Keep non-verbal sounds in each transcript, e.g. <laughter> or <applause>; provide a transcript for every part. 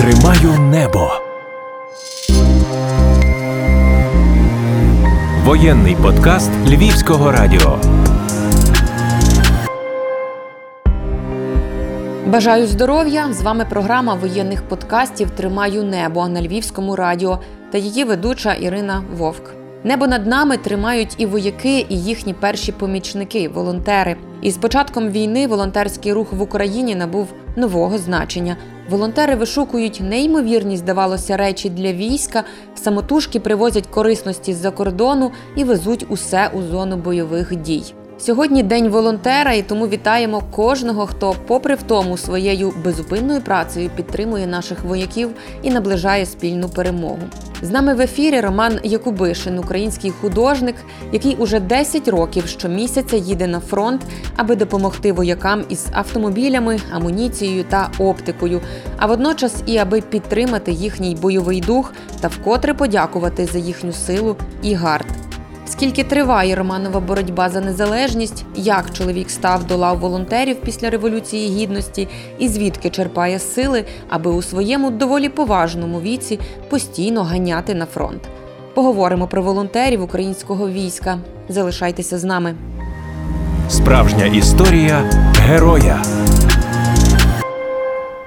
Тримаю небо. Воєнний подкаст Львівського радіо. Бажаю здоров'я! З вами програма воєнних подкастів Тримаю небо на Львівському радіо та її ведуча Ірина Вовк. Небо над нами тримають і вояки, і їхні перші помічники, волонтери. І з початком війни волонтерський рух в Україні набув нового значення. Волонтери вишукують неймовірні, здавалося, речі для війська, самотужки привозять корисності з-за кордону і везуть усе у зону бойових дій. Сьогодні день волонтера, і тому вітаємо кожного, хто, попри втому, своєю безупинною працею підтримує наших вояків і наближає спільну перемогу. З нами в ефірі Роман Якубишин, український художник, який уже 10 років щомісяця їде на фронт, аби допомогти воякам із автомобілями, амуніцією та оптикою, а водночас і аби підтримати їхній бойовий дух та вкотре подякувати за їхню силу і гард. Скільки триває Романова боротьба за незалежність, як чоловік став до лав волонтерів після Революції Гідності і звідки черпає сили, аби у своєму доволі поважному віці постійно ганяти на фронт. Поговоримо про волонтерів українського війська. Залишайтеся з нами. Справжня історія героя.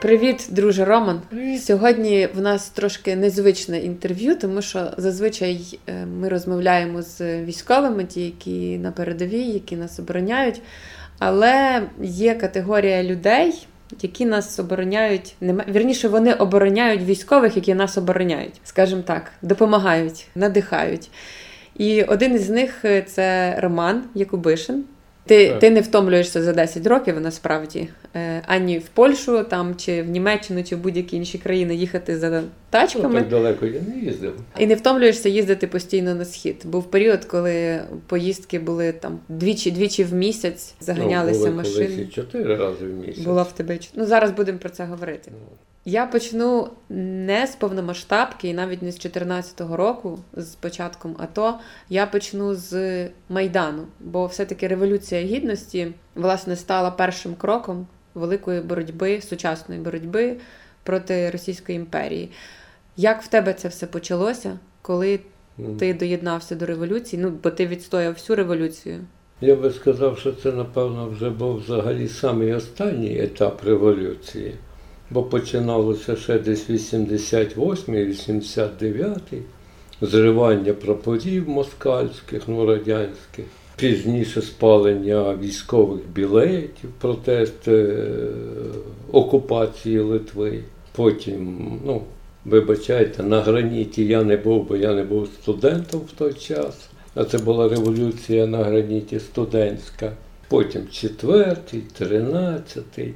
Привіт, друже Роман. Сьогодні в нас трошки незвичне інтерв'ю, тому що зазвичай е, ми розмовляємо з військовими, ті, які на передовій, які нас обороняють. Але є категорія людей, які нас обороняють, вірніше, вони обороняють військових, які нас обороняють, скажімо так, допомагають, надихають. І один із них е, це Роман Якубишин. Ти ти не втомлюєшся за 10 років насправді е, ані в Польщу, там чи в Німеччину, чи в будь-які інші країни їхати за тачками. Ну, так далеко я не їздив. І не втомлюєшся їздити постійно на схід. Був період, коли поїздки були там двічі двічі в місяць, заганялися ну, були машини. чотири рази в місяць. Була в тебе Ну зараз будемо про це говорити. Я почну не з повномасштабки, і навіть не з 2014 року, з початком АТО. Я почну з Майдану, бо все-таки Революція Гідності власне стала першим кроком великої боротьби, сучасної боротьби проти Російської імперії. Як в тебе це все почалося, коли ти доєднався до революції? Ну, бо ти відстояв всю революцію. Я би сказав, що це, напевно, вже був взагалі самий останній етап революції бо починалося ще десь 88-89, зривання прапорів москальських, ну радянських, пізніше спалення військових білетів, протест е, окупації Литви. Потім, ну, вибачайте, на граніті я не був, бо я не був студентом в той час. А це була революція на граніті студентська. Потім четвертий, тринадцятий.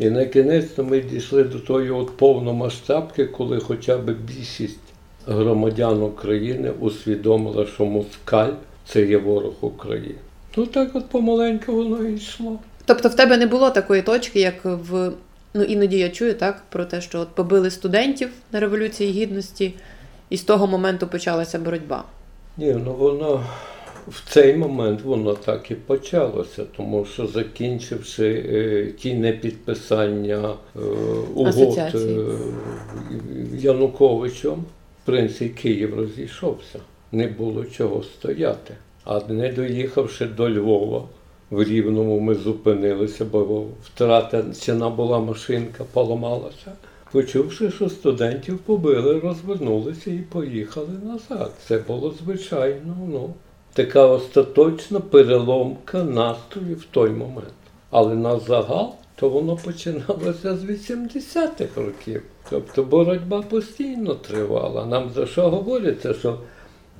І на кінець ми дійшли до тої от повномасштабки, коли хоча б більшість громадян України усвідомила, що москаль це є ворог України. Ну так от помаленьку воно і йшло. Тобто в тебе не було такої точки, як в ну іноді я чую так про те, що от побили студентів на Революції Гідності, і з того моменту почалася боротьба. Ні, ну воно в цей момент воно так і почалося, тому що закінчивши е, ті непідписання е, угод е, Януковичем, в принципі, Київ розійшовся. Не було чого стояти. А не доїхавши до Львова, в Рівному ми зупинилися, бо втрачена була машинка, поламалася. Почувши, що студентів побили, розвернулися і поїхали назад. Це було звичайно. ну така остаточна переломка настрою в той момент. Але на загал то воно починалося з 80-х років. Тобто боротьба постійно тривала. Нам за що говориться, що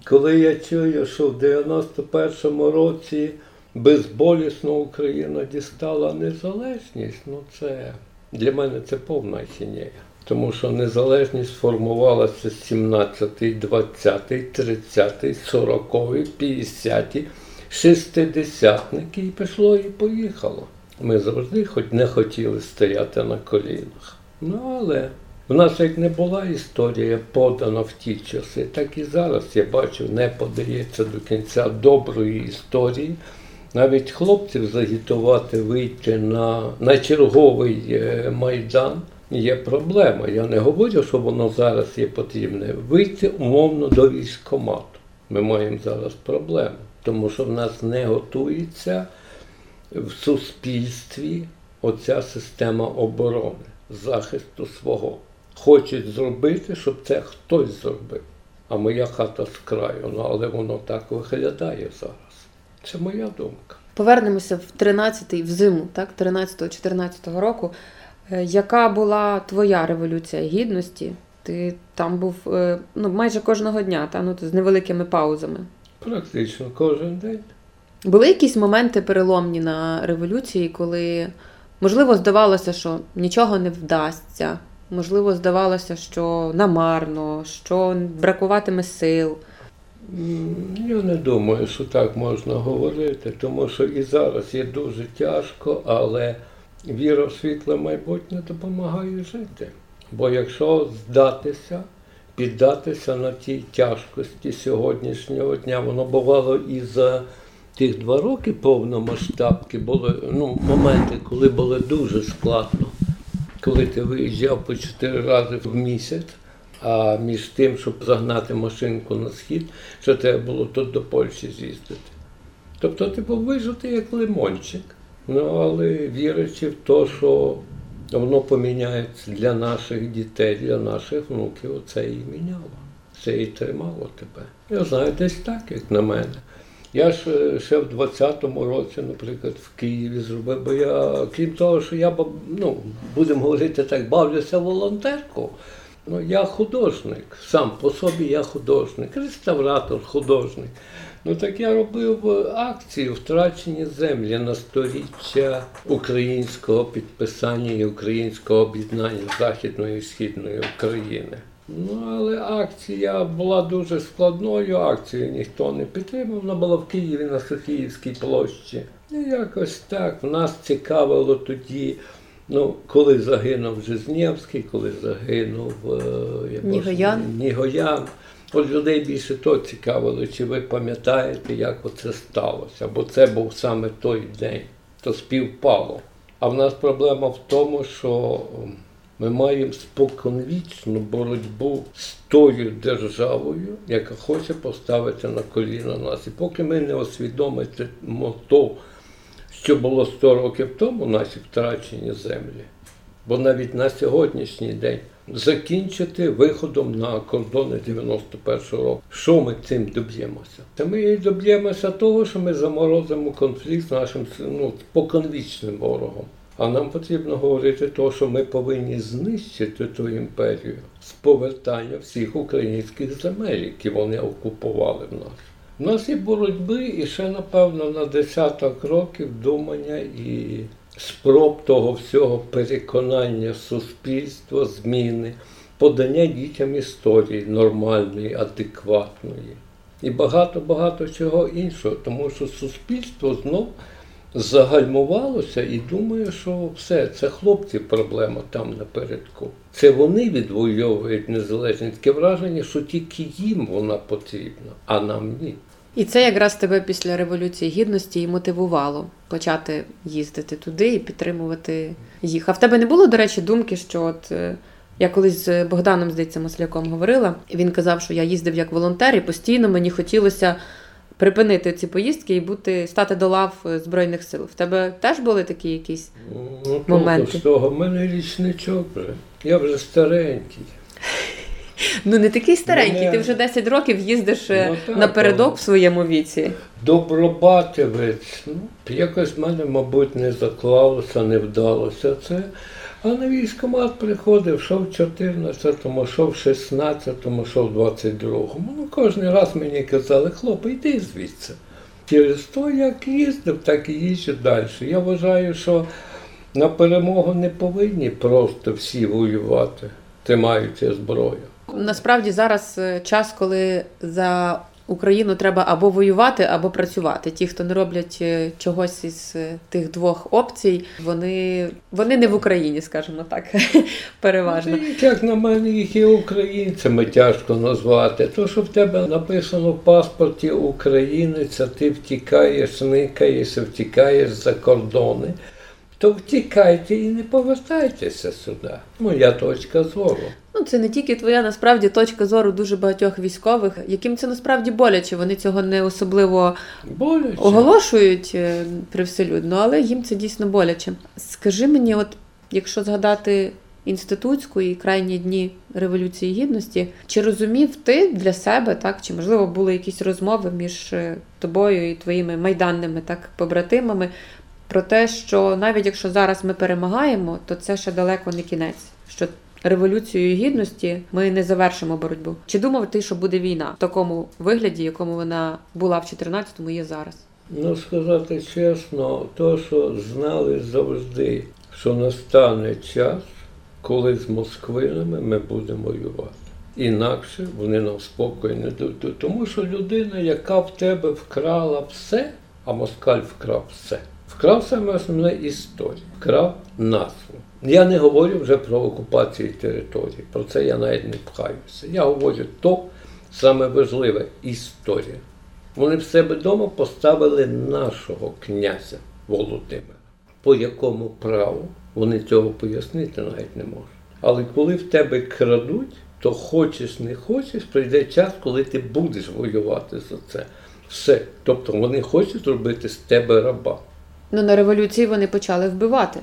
коли я чую, що в 91-му році безболісно Україна дістала незалежність, ну це для мене це повна хінея тому що незалежність формувалася 17, 20, 30, 40, 50, 60-ники і пішло і поїхало. Ми завжди хоч не хотіли стояти на колінах. Ну але в нас як не була історія подана в ті часи, так і зараз я бачу, не подається до кінця доброї історії. Навіть хлопців загітувати вийти на, на черговий е, майдан є проблема. Я не говорю, що воно зараз є потрібне. Вийти умовно до військкомату. Ми маємо зараз проблему, тому що в нас не готується в суспільстві оця система оборони, захисту свого. Хочуть зробити, щоб це хтось зробив. А моя хата з краю, ну але воно так виглядає зараз. Це моя думка. Повернемося в 13-й, в зиму, так, 13-14 року. Е, Яка була твоя революція гідності? Ти там був е, ну, майже кожного дня, та, ну, з невеликими паузами. Практично кожен день. Були якісь моменти переломні на революції, коли, можливо, здавалося, що нічого не вдасться, можливо, здавалося, що намарно, що бракуватиме сил. Я не думаю, що так можна говорити, тому що і зараз є дуже тяжко, але віра в світле майбутнє допомагає жити. Бо якщо здатися, піддатися на ті тяжкості сьогоднішнього дня, воно бувало і за тих два роки повномасштабки були ну, моменти, коли було дуже складно, коли ти виїжджав по чотири рази в місяць. А між тим, щоб загнати машинку на схід, що треба було тут до Польщі з'їздити. Тобто ти був вижити як лимончик. Ну, але вірячи в те, що воно поміняється для наших дітей, для наших внуків, це і міняло. Це і тримало тебе. Я знаю, десь так, як на мене. Я ж е, ще в 20-му році, наприклад, в Києві зробив, бо я, крім того, що я ну, будемо говорити так, бавлюся волонтерку. Ну, я художник, сам по собі я художник, реставратор, художник. Ну так я робив е, акцію втрачені землі на сторіччя українського підписання і українського об'єднання Західної і Східної України. Ну, але акція була дуже складною, акцію ніхто не підтримав. Вона була в Києві на Софіївській площі. І якось так. Нас цікавило тоді, ну, коли загинув Жизнєвський, коли загинув е, я Нігоян. Нігоян. От людей більше то цікавило, чи ви пам'ятаєте, як оце сталося, бо це був саме той день, то співпало. А в нас проблема в тому, що ми маємо споконвічну боротьбу з тою державою, яка хоче поставити на коліна нас. І поки ми не усвідомимо то, що було 100 років тому, наші втрачені землі, бо навіть на сьогоднішній день закінчити виходом на кордони 91-го року. Що ми цим доб'ємося? Та ми і доб'ємося того, що ми заморозимо конфлікт з нашим ну, поконвічним ворогом. А нам потрібно говорити те, що ми повинні знищити ту імперію з повертання всіх українських земель, які вони окупували в нас. У нас є боротьби і ще, напевно, на десяток років думання і спроб того всього переконання суспільства, зміни, подання дітям історії нормальної, адекватної. І багато-багато чого іншого, тому що суспільство знов загальмувалося і думає, що все, це хлопці проблема там напередку. Це вони відвоюють незалежність. Таке враження, що тільки їм вона потрібна, а нам ні. І це якраз тебе після Революції Гідності і мотивувало почати їздити туди і підтримувати їх. А в тебе не було, до речі, думки, що от е, я колись з Богданом, здається, Масляком говорила, і він казав, що я їздив як волонтер, і постійно мені хотілося припинити ці поїздки і бути стати до лав е, Збройних сил. В тебе теж були такі якісь? Ну, Моменти. толку з того, в мене річничок вже. Я вже старенький. Ну не такий старенький, Мене- ти вже 10 років їздиш е, Ну, так, напередок в своєму віці. Добробатівець. Ну, якось в мене, мабуть, не заклалося, не вдалося це. А на військкомат приходив, що в 14-му, що в 16-му, що в 22-му. Ну, кожен раз мені казали, хлопець, йди звідси. Через то, як їздив, так і їжджу далі. Я вважаю, що на перемогу не повинні просто всі воювати, тримаючи зброю. Насправді зараз е, час, коли за Україну треба або воювати, або працювати. Ті, хто не роблять е, чогось із е, тих двох опцій, вони, вони не в Україні, скажімо так, <laughs> переважно. Ну, як на мене, їх і українцями тяжко назвати. То, що в тебе написано в паспорті українець, а ти втікаєш, никаєш, втікаєш за кордони. то втікайте і не повертайтеся сюди. Моя точка зору. Ну, це не тільки твоя насправді точка зору дуже багатьох військових, яким це насправді боляче. Вони цього не особливо Боляче. оголошують е, привселюдно, але їм це дійсно боляче. Скажи мені, от якщо згадати інститутську і крайні дні Революції Гідності, чи розумів ти для себе, так, чи можливо були якісь розмови між е, тобою і твоїми майданними так, побратимами про те, що навіть якщо зараз ми перемагаємо, то це ще далеко не кінець. Що Революцією гідності ми не завершимо боротьбу. Чи думав ти, що буде війна в такому вигляді, якому вона була в 14-му і є зараз? Ну, сказати чесно, то, що знали завжди, що настане час, коли з москвинами ми будемо воювати. Інакше вони нам спокою не дадуть. Тому що людина, яка в тебе вкрала все, а москаль вкрав все. Вкрав саме основне історію, вкрав назву. Я не говорю вже про окупацію території, про це я навіть не пхаюся. Я говорю то саме важливе історія. Вони в себе вдома поставили нашого князя Володимира. По якому праву вони цього пояснити навіть не можуть. Але коли в тебе крадуть, то хочеш не хочеш, прийде час, коли ти будеш воювати за це. Все. Тобто вони хочуть зробити з тебе раба. Ну на революції вони почали вбивати.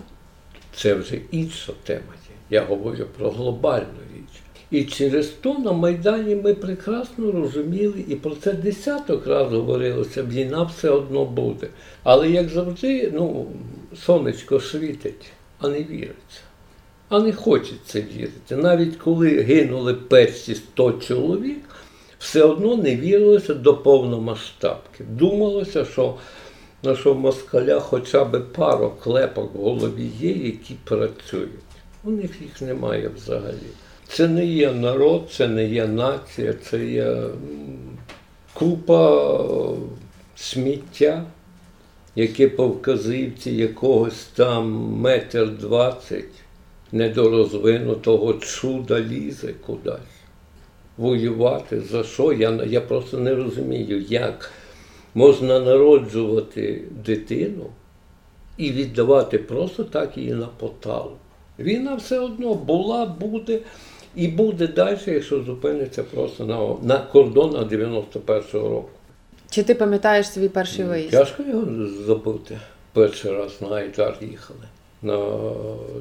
Це вже інша тема. Я говорю про глобальну річ. І через то на Майдані ми прекрасно розуміли, і про це десяток разів говорилося, війна все одно буде. Але як завжди, ну, сонечко світить, а не віриться. А не хочеться вірити. Навіть коли гинули перші 100 чоловік, все одно не вірилося до повномасштабки. Думалося, що, що в москаля хоча б пару клепок в голові є, які працюють. У них їх немає взагалі. Це не є народ, це не є нація, це є купа е, сміття, яке по вказівці якогось там метр двадцять недорозвинутого чуда лізе кудись. Воювати за що? Я, я просто не розумію, як можна народжувати дитину і віддавати просто так її на поталу. Війна все одно була, буде і буде далі, якщо зупиниться просто на, на кордонах 91-го року. Чи ти пам'ятаєш свій перший виїзд? Тяжко його забути. Перший раз на Айдар їхали. На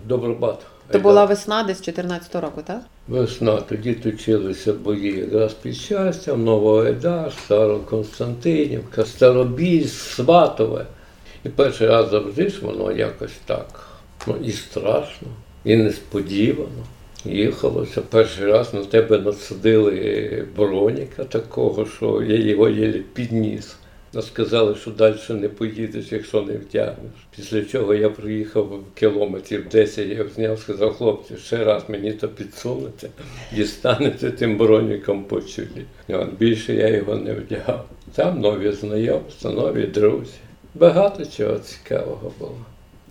Добробат. То була весна десь 14-го року, так? Весна, тоді точилися бої якраз під щастям, Новоайдар, Староконстантинівка, Старобіль, Сватове. І перший раз завжди ж воно якось так. Ну і страшно, і несподівано. Їхалося. Перший раз на тебе насадили броніка такого, що я його єлі підніс. Сказали, що далі не поїдеш, якщо не втягнеш. Після чого я приїхав кілометрів 10, я зняв, сказав, хлопці, ще раз мені то підсунете, дістанете тим броніком по чолі. От більше я його не вдягав. Там нові знайомства, нові друзі. Багато чого цікавого було.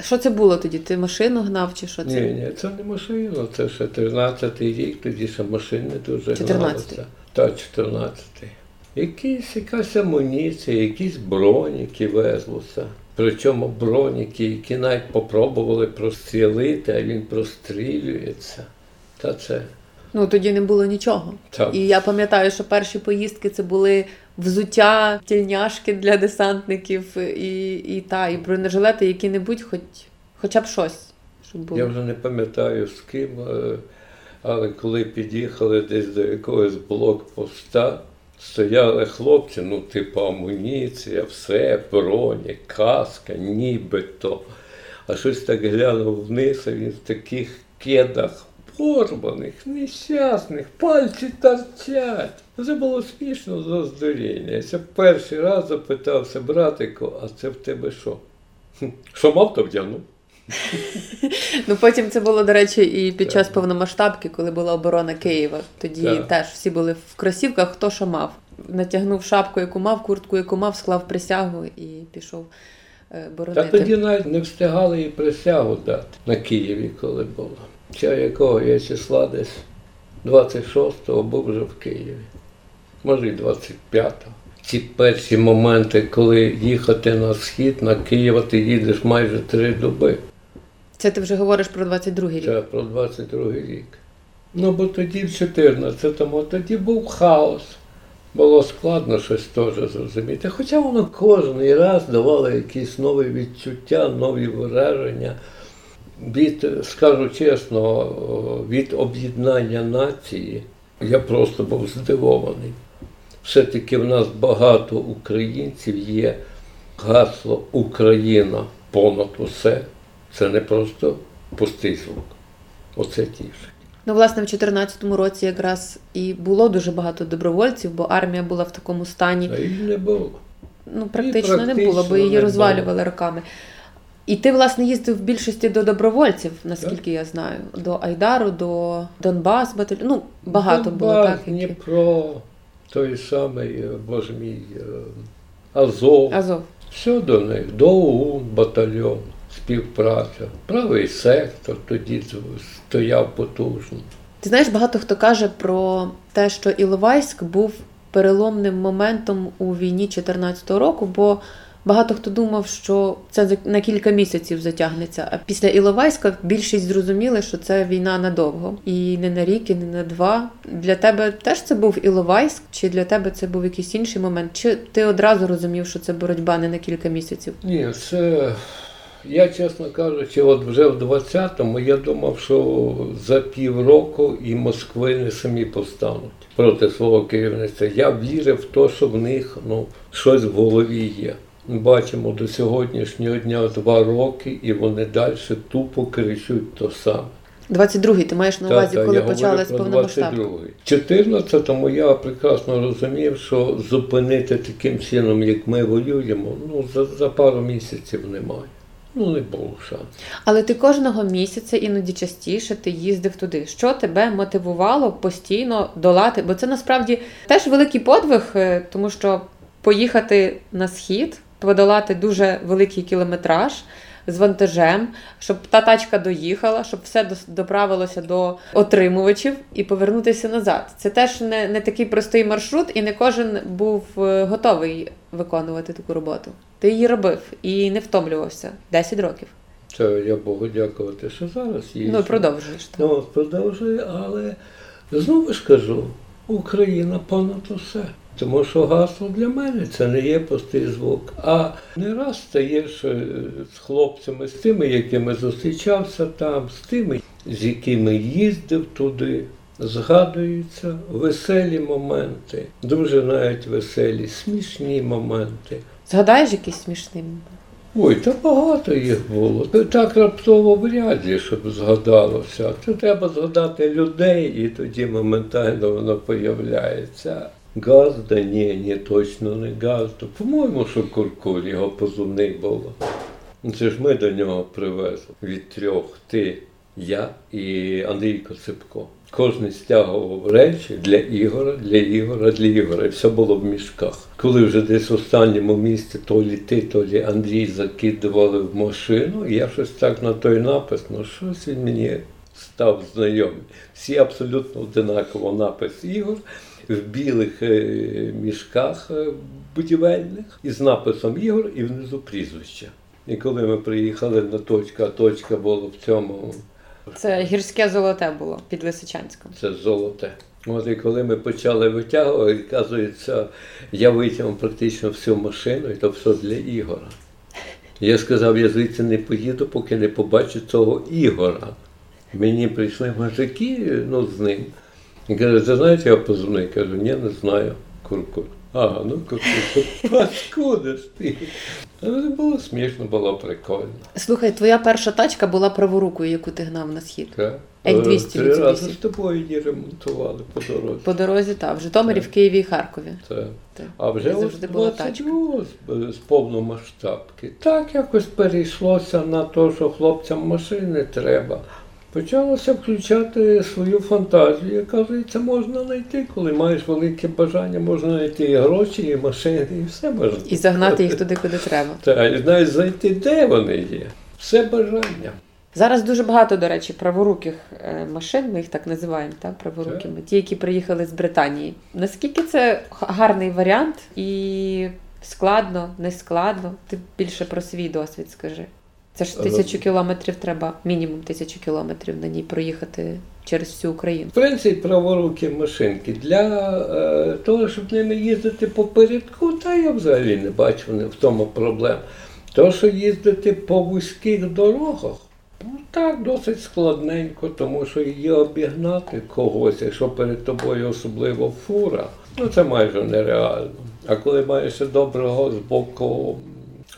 Що це було тоді? Ти машину гнав чи що це? Ні, ні, це не машина, це ще 13-й рік, тоді ще машини дуже 14-й. гналися. Та 14-й. Якісь, якась амуніція, якісь броніки везлося. Причому броніки, які навіть попробували прострілити, а він прострілюється. Та це. Ну тоді не було нічого. Так. І я пам'ятаю, що перші поїздки це були взуття, тільняшки для десантників і, і, та, і бронежилети, які-небудь, хоч, хоча б щось. Щоб було. Я вже не пам'ятаю з ким, е, але коли під'їхали десь до якогось блокпоста, стояли хлопці, ну, типу амуніція, все, броні, каска, нібито. А щось так глянув вниз, а він в таких кедах порваних, нещасних, пальці торчать. Це було смішно з оздоріння. Я ся перший раз запитався, братику, а це в тебе що? Що мав, то вдягнув. Ну потім це було, до речі, і під час повномасштабки, коли була оборона Києва. Тоді теж всі були в кросівках, хто що мав. Натягнув шапку, яку мав, куртку, яку мав, склав присягу і пішов е, Та тоді навіть не встигали і присягу дати на Києві, коли було. Ще якого я числа десь 26-го був вже в Києві. Може, і 25-го. Ці перші моменти, коли їхати на схід, на Київ, ти їдеш майже три доби. Це ти вже говориш про 22-й рік. Це про 22-й рік. Ну, бо тоді в 14-му, тоді був хаос. Було складно щось теж зрозуміти. Хоча воно кожен раз давало якісь нові відчуття, нові враження. Від, скажу чесно, від об'єднання нації я просто був здивований. Все-таки в нас багато українців є гасло Україна понад усе. Це не просто пустий звук. Оце тішить. Ну, власне, в 2014 році якраз і було дуже багато добровольців, бо армія була в такому стані. А їх не було. Ну, практично, не було, бо її розвалювали роками. І ти, власне, їздив в більшості до добровольців, наскільки я знаю. До Айдару, до Донбас, баталь... Ну, багато було Донбас, так. які- Дніпро, той самий, е, боже мій, е, Азов. Азов. Все до них, до ОУН, батальйон, співпраця. Правий сектор тоді стояв потужно. Ти знаєш, багато хто каже про те, що Іловайськ був переломним моментом у війні 2014 року, бо багато хто думав, що це на кілька місяців затягнеться. А після Іловайська більшість зрозуміли, що це війна надовго. І не на рік, і не на два. Для тебе теж це був Іловайськ, чи для тебе це був якийсь інший момент? Чи ти одразу розумів, що це боротьба не на кілька місяців? Ні, це. Я, чесно кажучи, от вже в 20-му я думав, що за півроку і москвини самі повстануть проти свого керівництва. Я вірив в те, що в них ну, щось в голові є. Бачимо до сьогоднішнього дня два роки, і вони далі тупо кричуть то саме. 22-й, ти маєш на увазі, та, коли почалась? 22-й. 14-му я прекрасно розумів, що зупинити таким чином, як ми воюємо, ну за, за пару місяців немає. Ну не було. Але ти кожного місяця, іноді частіше, ти їздив туди. Що тебе мотивувало постійно долати? Бо це насправді теж великий подвиг, е, тому що поїхати на схід, подолати дуже великий кілометраж з вантажем, щоб та тачка доїхала, щоб все доправилося до отримувачів і повернутися назад. Це теж не, не такий простий маршрут, і не кожен був е, готовий виконувати таку роботу. Ти її робив і не втомлювався 10 років. Це я Богу дякувати, що зараз є. Ну продовжуєш. так. Ну, продовжую, але знову ж кажу, Україна понад усе. Тому що гасло для мене це не є пустий звук. А не раз стаєш е, з хлопцями, з тими, якими зустрічався там, з тими, з якими їздив туди. Згадуються веселі моменти, дуже навіть веселі, смішні моменти. Згадаєш якийсь смішний момент? Ой, та багато їх було. Так раптово вряд ли, щоб згадалося. Це треба згадати людей, і тоді моментально воно появляється. Газда, ні, ні, точно не Газда. По-моєму, що Куркуль, його позивний було. Ну, Це ж ми до нього привезли від трьох. Ти, я і Андрій Коцепко. Кожен стягував речі для Ігора, для Ігора, для Ігора. І все було в мішках. Коли вже десь в останньому місці то лі ти, то лі Андрій закидували в машину, і я щось так на той напис, ну щось він мені став знайомий. Всі абсолютно одинаково напис Ігор в білих е, мішках е, будівельних із написом Ігор і внизу прізвище. І коли ми приїхали на точку, а точка була в цьому Це гірське золоте було під Лисичанськом. це золоте. От і коли ми почали витягувати, оказується, я витягнув практично всю машину, і то все для Ігора. Я сказав, я звідси не поїду, поки не побачу цього Ігора. Мені прийшли мужики ну, з ним. І каже, ти знаєш, я позвонив? Кажу, ні, не знаю. Куркуль. Ага, ну куркуль, паскуда ж ти. Але було смішно, було прикольно. Слухай, твоя перша тачка була праворукою, яку ти гнав на схід. Так. Як 200 Три рази з тобою її ремонтували по дорозі. По дорозі, так, в Житомирі, Так. в Києві і Харкові. Це. Так. А вже завжди була 22 з, з повномасштабки. Так якось перейшлося на те, що хлопцям машини треба. Почалося включати свою фантазію. І, Оказується, можна знайти, коли маєш велике бажання, можна знайти і гроші, і машини, і все можна. І загнати їх туди, куди треба. Та, і навіть знайти, де вони є. Все бажання. Зараз дуже багато, до речі, праворуких е, машин, ми їх так називаємо, так, праворукими. Ті, які приїхали з Британії. Наскільки це гарний варіант і складно, не складно? Ти більше про свій досвід скажи. Це ж тисячу кілометрів треба, мінімум тисячу кілометрів на ній проїхати через всю Україну. В принципі, праворукі машинки для е, того, щоб ними їздити по передку, та я взагалі не бачу в тому проблем. То, що їздити по вузьких дорогах, ну так, досить складненько, тому що її обігнати когось, якщо перед тобою особливо фура, ну це майже нереально. А коли маєш доброго з боку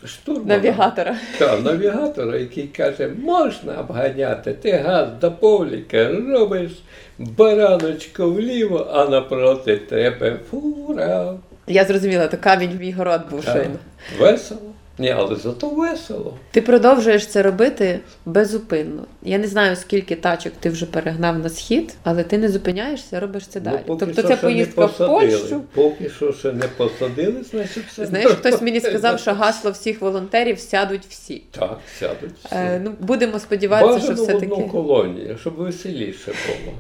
штурмана, Навігатора. та, навігатора, який каже, можна обганяти, ти газ до повліка робиш бараночку вліво, а напроти тебе фура. Я зрозуміла, то камінь в мій город був Та, щойно. Весело. Ні, але зато весело. Ти продовжуєш це робити безупинно. Я не знаю, скільки тачок ти вже перегнав на схід, але ти не зупиняєшся, робиш це далі. Ну, поки тобто це поїздка в. Польщу. Поки що ще не посадили, значить все. Знаєш, хтось мені сказав, що гасло всіх волонтерів сядуть всі. Так, сядуть всі. Е, ну, будемо сподіватися, що Бажано в одну колонію, щоб веселіше було.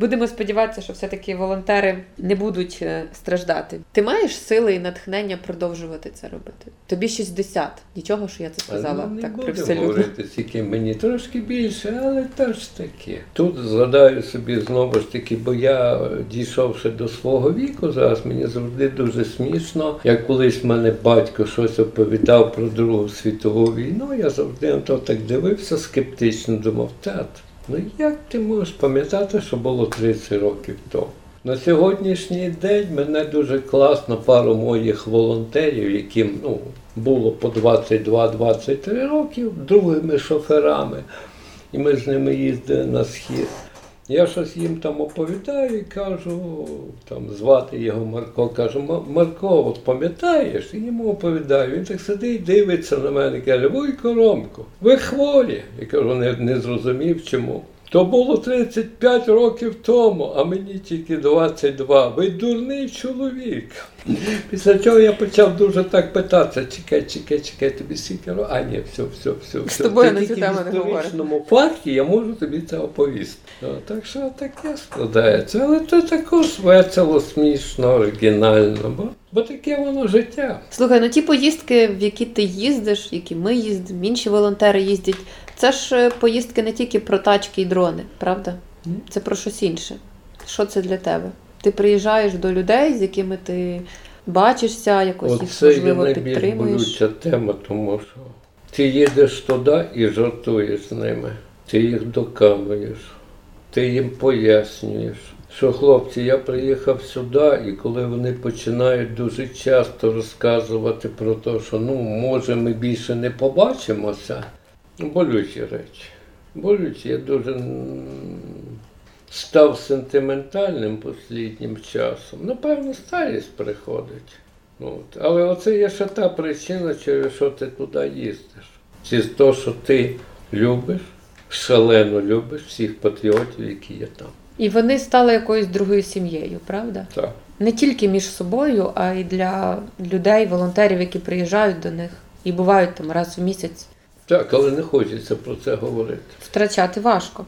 Будемо сподіватися, що все-таки волонтери не будуть е, страждати. Ти маєш сили і натхнення продовжувати це робити? Тобі 60. Нічого, що я це сказала Ну, не так привселюдно. говорити, скільки мені трошки більше, але то ж таки. Тут згадаю собі знову ж таки, бо я дійшовши до свого віку, зараз мені завжди дуже смішно. Як колись в мене батько щось оповідав про Другу світову війну, я завжди на то так дивився скептично, думав, тат, ну як ти можеш пам'ятати, що було 30 років тому? На сьогоднішній день мене дуже класно пару моїх волонтерів, яким ну, було по 22-23 років, другими шоферами, і ми з ними їздили на схід. Я щось їм там оповідаю і кажу, там звати його Марко, кажу, «Ма- Марко, от пам'ятаєш? І йому оповідаю. Він так сидить, дивиться на мене, каже, Вуйко Ромко, ви хворі. Я кажу, не, не зрозумів чому. То було 35 років тому, а мені тільки 22. Ви дурний чоловік. Після чого я почав дуже так питатися: чекай, чекай, чекай, тобі скільки років? А ні, все, все, все. З тобою на цю тему в не говоримо. історичному факті я можу тобі це оповісти. Ну, так що таке складається. Але це також весело, смішно, оригінально, бо, бо таке воно життя. Слухай, ну ті поїздки, в які ти їздиш, які ми їздимо, інші волонтери їздять, це ж е, поїздки не тільки про тачки і дрони, правда? Це про щось інше. Що це для тебе? Ти приїжджаєш до людей, з якими ти бачишся, якось їх Оце є можливо найбільш підтримуєш. болюча тема, тому що ти їдеш туди і жартуєш з ними. Ти їх докамуєш, ти їм пояснюєш. Що хлопці, я приїхав сюди, і коли вони починають дуже часто розказувати про те, що ну, може, ми більше не побачимося, болючі речі. Болючі, я дуже став сентиментальним останнім часом. Напевно, старість приходить. От. Але оце є ще та причина, через що ти туди їздиш. Через те, що ти любиш, шалено любиш всіх патріотів, які є там. І вони стали якоюсь другою сім'єю, правда? Так. Не тільки між собою, а й для людей, волонтерів, які приїжджають до них і бувають там раз в місяць. Так, але не хочеться про це говорити. Втрачати важко.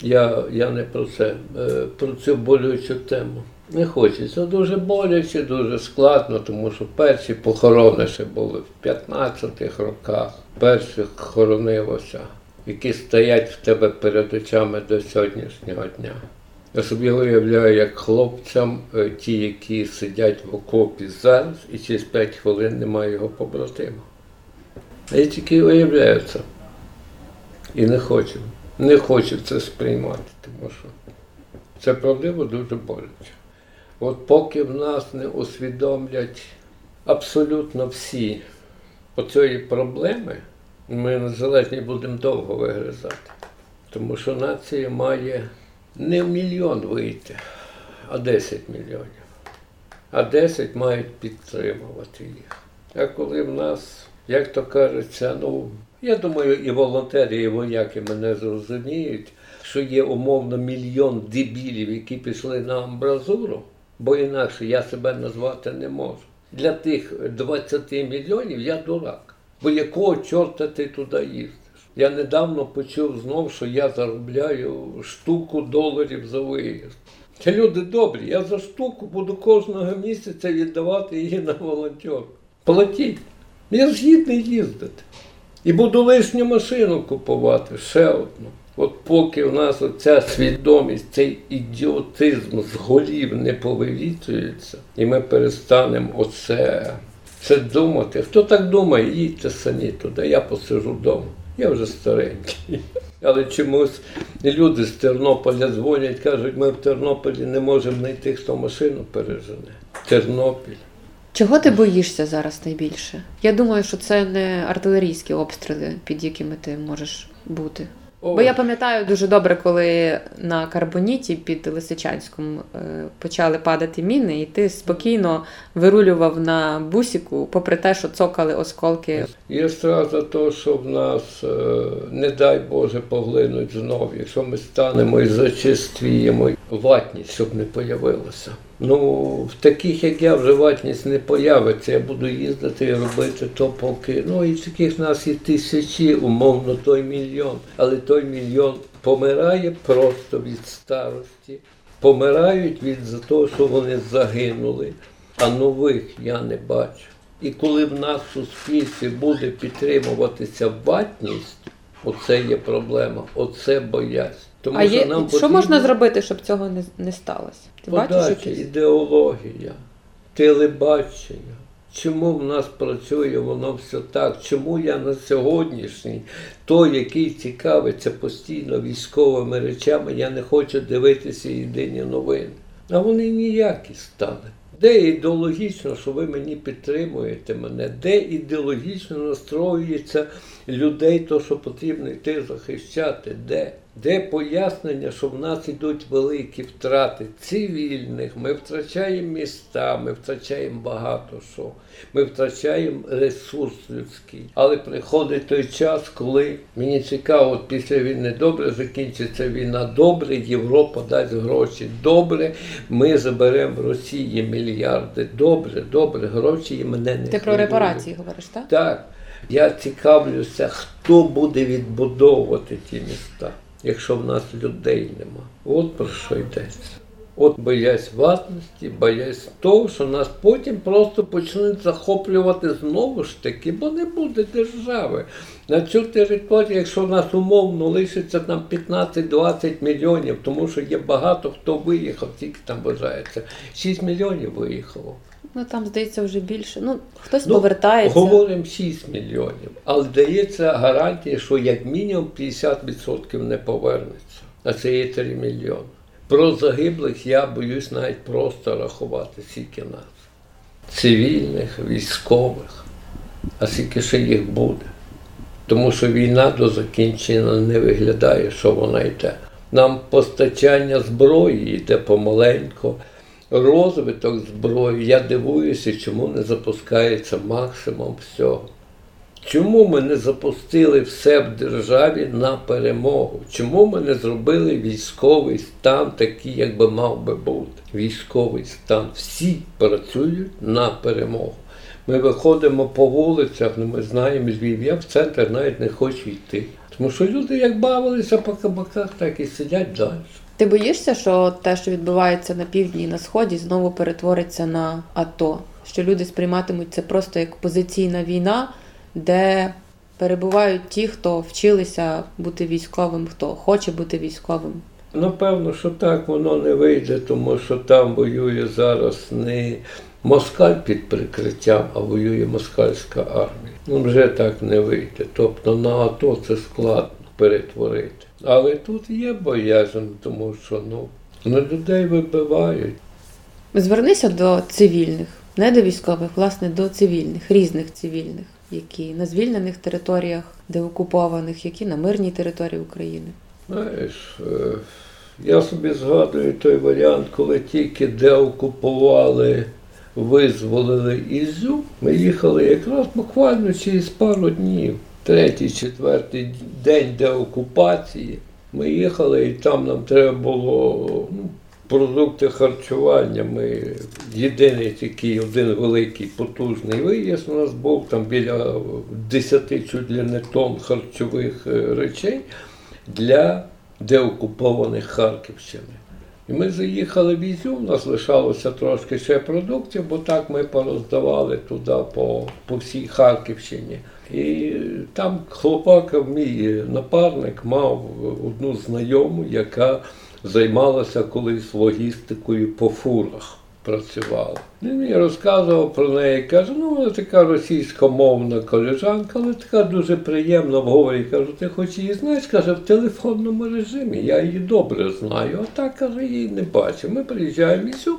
Я, я не про це, е, про цю болючу тему. Не хочеться. Дуже боляче, дуже складно, тому що перші похорони ще були в 15-х роках. Перших хоронилося, які стоять в тебе перед очами до сьогоднішнього дня. Я собі уявляю, як хлопцям, е, ті, які сидять в окопі зараз, і через 5 хвилин немає його побратима. Я тільки уявляю. І не хочу. Не хочу це сприймати, тому що це правдиво дуже боляче. От поки в нас не усвідомлять абсолютно всі оцієї проблеми, ми незалежні будемо довго вигризати. Тому що нація має не в мільйон вийти, а 10 мільйонів. А 10 мають підтримувати їх. А коли в нас, як то кажеться, ну, я думаю, і волонтери, і вояки мене зрозуміють, що є умовно мільйон дебілів, які пішли на амбразуру, бо інакше я себе назвати не можу. Для тих 20 мільйонів я дурак. Бо якого чорта ти туди їздиш? Я недавно почув знов, що я заробляю штуку доларів за виїзд. Це люди добрі, я за штуку буду кожного місяця віддавати її на волонтер. Платіть. Я згідний їздити. І буду лишню машину купувати, ще одну. От поки у нас оця свідомість, цей ідіотизм з голів не повивітрюється, і ми перестанемо оце це думати. Хто так думає, їдьте самі туди, я посижу вдома. Я вже старенький. <laughs> Але чомусь люди з Тернополя дзвонять, кажуть, ми в Тернополі не можемо знайти, хто машину пережене. Тернопіль. Чого ти боїшся зараз найбільше? Я думаю, що це не артилерійські обстріли, під якими ти можеш бути. Бо я пам'ятаю дуже добре, коли на Карбоніті під Лисичанськом е, почали падати міни, і ти спокійно вирулював на бусіку, попри те, що цокали осколки. Є страх за те, що в нас, е, не дай Боже, поглинуть знов, якщо ми станемо і зачиствіємо ватність, щоб не появилося. Ну, в таких, як я, вже ватність не появиться. Я буду їздити і робити то поки. Ну і таких нас є тисячі, умовно, той мільйон. Але той мільйон помирає просто від старості, помирають від за того, що вони загинули, а нових я не бачу. І коли в нас в суспільстві буде підтримуватися ватність, оце є проблема, оце боязнь. Тому а є, нам що потрібно можна зробити, щоб цього не, не сталося? Ти бачиш якісь? ідеологія, телебачення. Чому в нас працює воно все так? Чому я на сьогоднішній, той, який цікавиться постійно військовими речами, я не хочу дивитися єдині новини. А вони ніякі стали. Де ідеологічно, що ви мені підтримуєте мене, де ідеологічно настроюється людей, то що потрібно йти захищати, де? Де пояснення, що в нас йдуть великі втрати цивільних, ми втрачаємо міста, ми втрачаємо багато що. Ми втрачаємо ресурс людський. Але приходить той час, коли мені цікаво, от після війни добре закінчиться війна, добре, Європа дасть гроші. Добре, ми заберемо в Росії мільярди. Добре, добре, гроші і мене не Ти про репарації говориш, так? Так, я цікавлюся, хто буде відбудовувати ті міста, якщо в нас людей нема. От про що йдеться. От боясь ватності, боясь того, що нас потім просто почнуть захоплювати знову ж таки, бо не буде держави. На цю територію, якщо нас умовно лишиться там 15-20 мільйонів, тому що є багато хто виїхав, тільки там вважається. 6 мільйонів виїхало. Ну там здається вже більше. Ну хтось Ну, повертається. Говоримо 6 мільйонів, але дається гарантія, що як мінімум 50% не повернеться. А це є 3 мільйони. Про загиблих я боюсь навіть просто рахувати, скільки нас. Цивільних, військових, а скільки ще їх буде. Тому що війна до закінчення не виглядає, що вона йде. Нам постачання зброї йде помаленько. Розвиток зброї, я дивуюся, чому не запускається максимум всього. Чому ми не запустили все в державі на перемогу? Чому ми не зробили військовий стан такий, як би мав би бути? Військовий стан. Всі працюють на перемогу. Ми виходимо по вулицях, ну ми знаємо Львів, я в центр навіть не хочу йти. Тому що люди як бавилися по кабаках, так і сидять далі. Ти боїшся, що те, що відбувається на півдні і на сході, знову перетвориться на АТО? Що люди сприйматимуть це просто як позиційна війна, де перебувають ті, хто вчилися бути військовим, хто хоче бути військовим. Напевно, що так воно не вийде, тому що там воює зараз не москаль під прикриттям, а воює москальська армія. Ну вже так не вийде. Тобто на АТО це складно перетворити. Але тут є боязнь, тому що ну, ну людей вибивають. Звернися до цивільних, не до військових, власне, до цивільних, різних цивільних, які на звільнених територіях, деокупованих, які на мирній території України. Знаєш, е, я собі згадую той варіант, коли тільки деокупували, визволили Ізю, ми їхали якраз буквально через пару днів, третій, четвертий день деокупації. Ми їхали і там нам треба було ну, продукти харчування. Ми єдиний такий один великий потужний виїзд у нас був там біля 10 чуть ли не тонн харчових е, речей для деокупованих Харківщини. І ми заїхали в Ізюм, нас лишалося трошки ще продуктів, бо так ми пороздавали туди по, по всій Харківщині. І там хлопак, мій напарник, мав одну знайому, яка займалася колись логістикою по фурах. Працювала. Він мені розказував про неї, каже, ну вона така російськомовна колежанка, але така дуже приємна в говорі. Кажу, ти хоч її знаєш, каже, в телефонному режимі, я її добре знаю. А так, каже, її не бачив. Ми приїжджаємо Ісюм,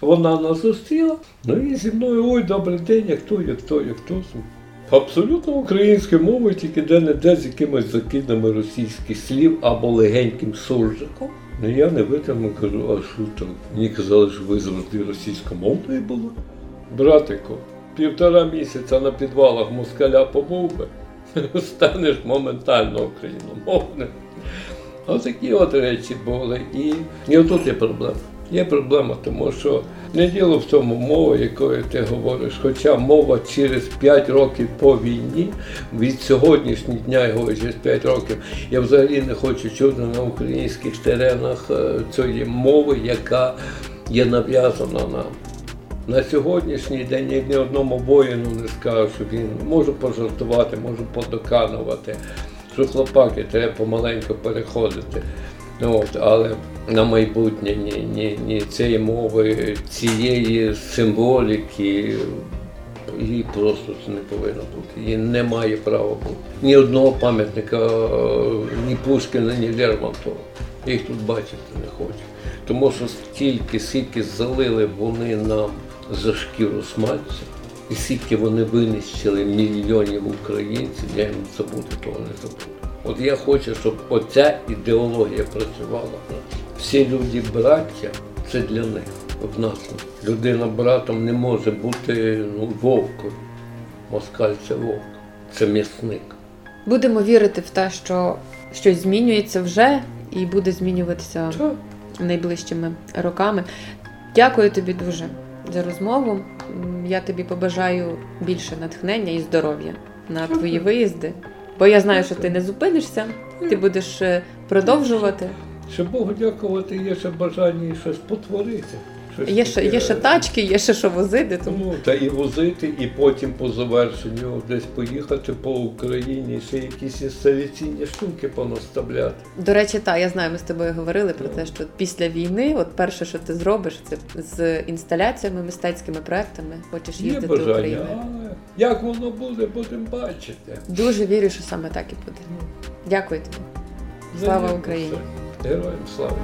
вона нас зустріла, ну і зі мною, ой, добрий день, як то, як то, як то. Абсолютно українською мовою, тільки де-не-де з якимись закидами російських слів або легеньким суржиком. Ну я не витримав, кажу, а що там? Мені казали, що ви завжди російськомовною були. Братику, півтора місяця на підвалах москаля побув би, <laughs> станеш моментально україномовним. Отакі от речі були. І, і отут є проблема. Є проблема, тому що не діло в тому мова, якою ти говориш. Хоча мова через 5 років по війні, від сьогоднішнього дня, говорю, через 5 років, я взагалі не хочу чути на українських теренах е, цієї мови, яка є нав'язана нам. На сьогоднішній день я ні одному воїну не скажу, що він можу пожартувати, можу подоканувати, що хлопаки треба помаленьку переходити. Ну, От, але на майбутнє ні, ні, ні цієї мови, цієї символіки, її просто це не повинно бути. Її не має права бути. Ні одного пам'ятника, ні Пушкіна, ні Лермонтова. Я їх тут бачити не хочу. Тому що стільки, скільки залили вони нам за шкіру смальця, і скільки вони винищили мільйонів українців, я їм забути того не забуду. От я хочу, щоб оця ідеологія працювала. Всі люди браття це для них. Нас людина братом не може бути ну, вовком. Москаль це вовк, це м'ясник. Будемо вірити в те, що щось змінюється вже і буде змінюватися Так. найближчими роками. Дякую тобі дуже за розмову. Я тобі побажаю більше натхнення і здоров'я на твої виїзди. Бо я знаю, що ти не зупинишся, ти будеш е, продовжувати. Ще Богу дякувати, є ще бажання щось потворити. Є ще, є ще тачки, є ще що возити. Тому Тому та і возити, і потім по завершенню десь поїхати по Україні, ще якісь інсталяційні штуки понаставляти. До речі, так, я знаю, ми з тобою говорили про те, що після війни, от перше, що ти зробиш, це з інсталяціями, мистецькими проектами, хочеш Є їздити бажання, Україною. але як воно буде, будемо бачити. Дуже вірю, що саме так і буде. Дякую тобі. Слава Україні! Героям слава!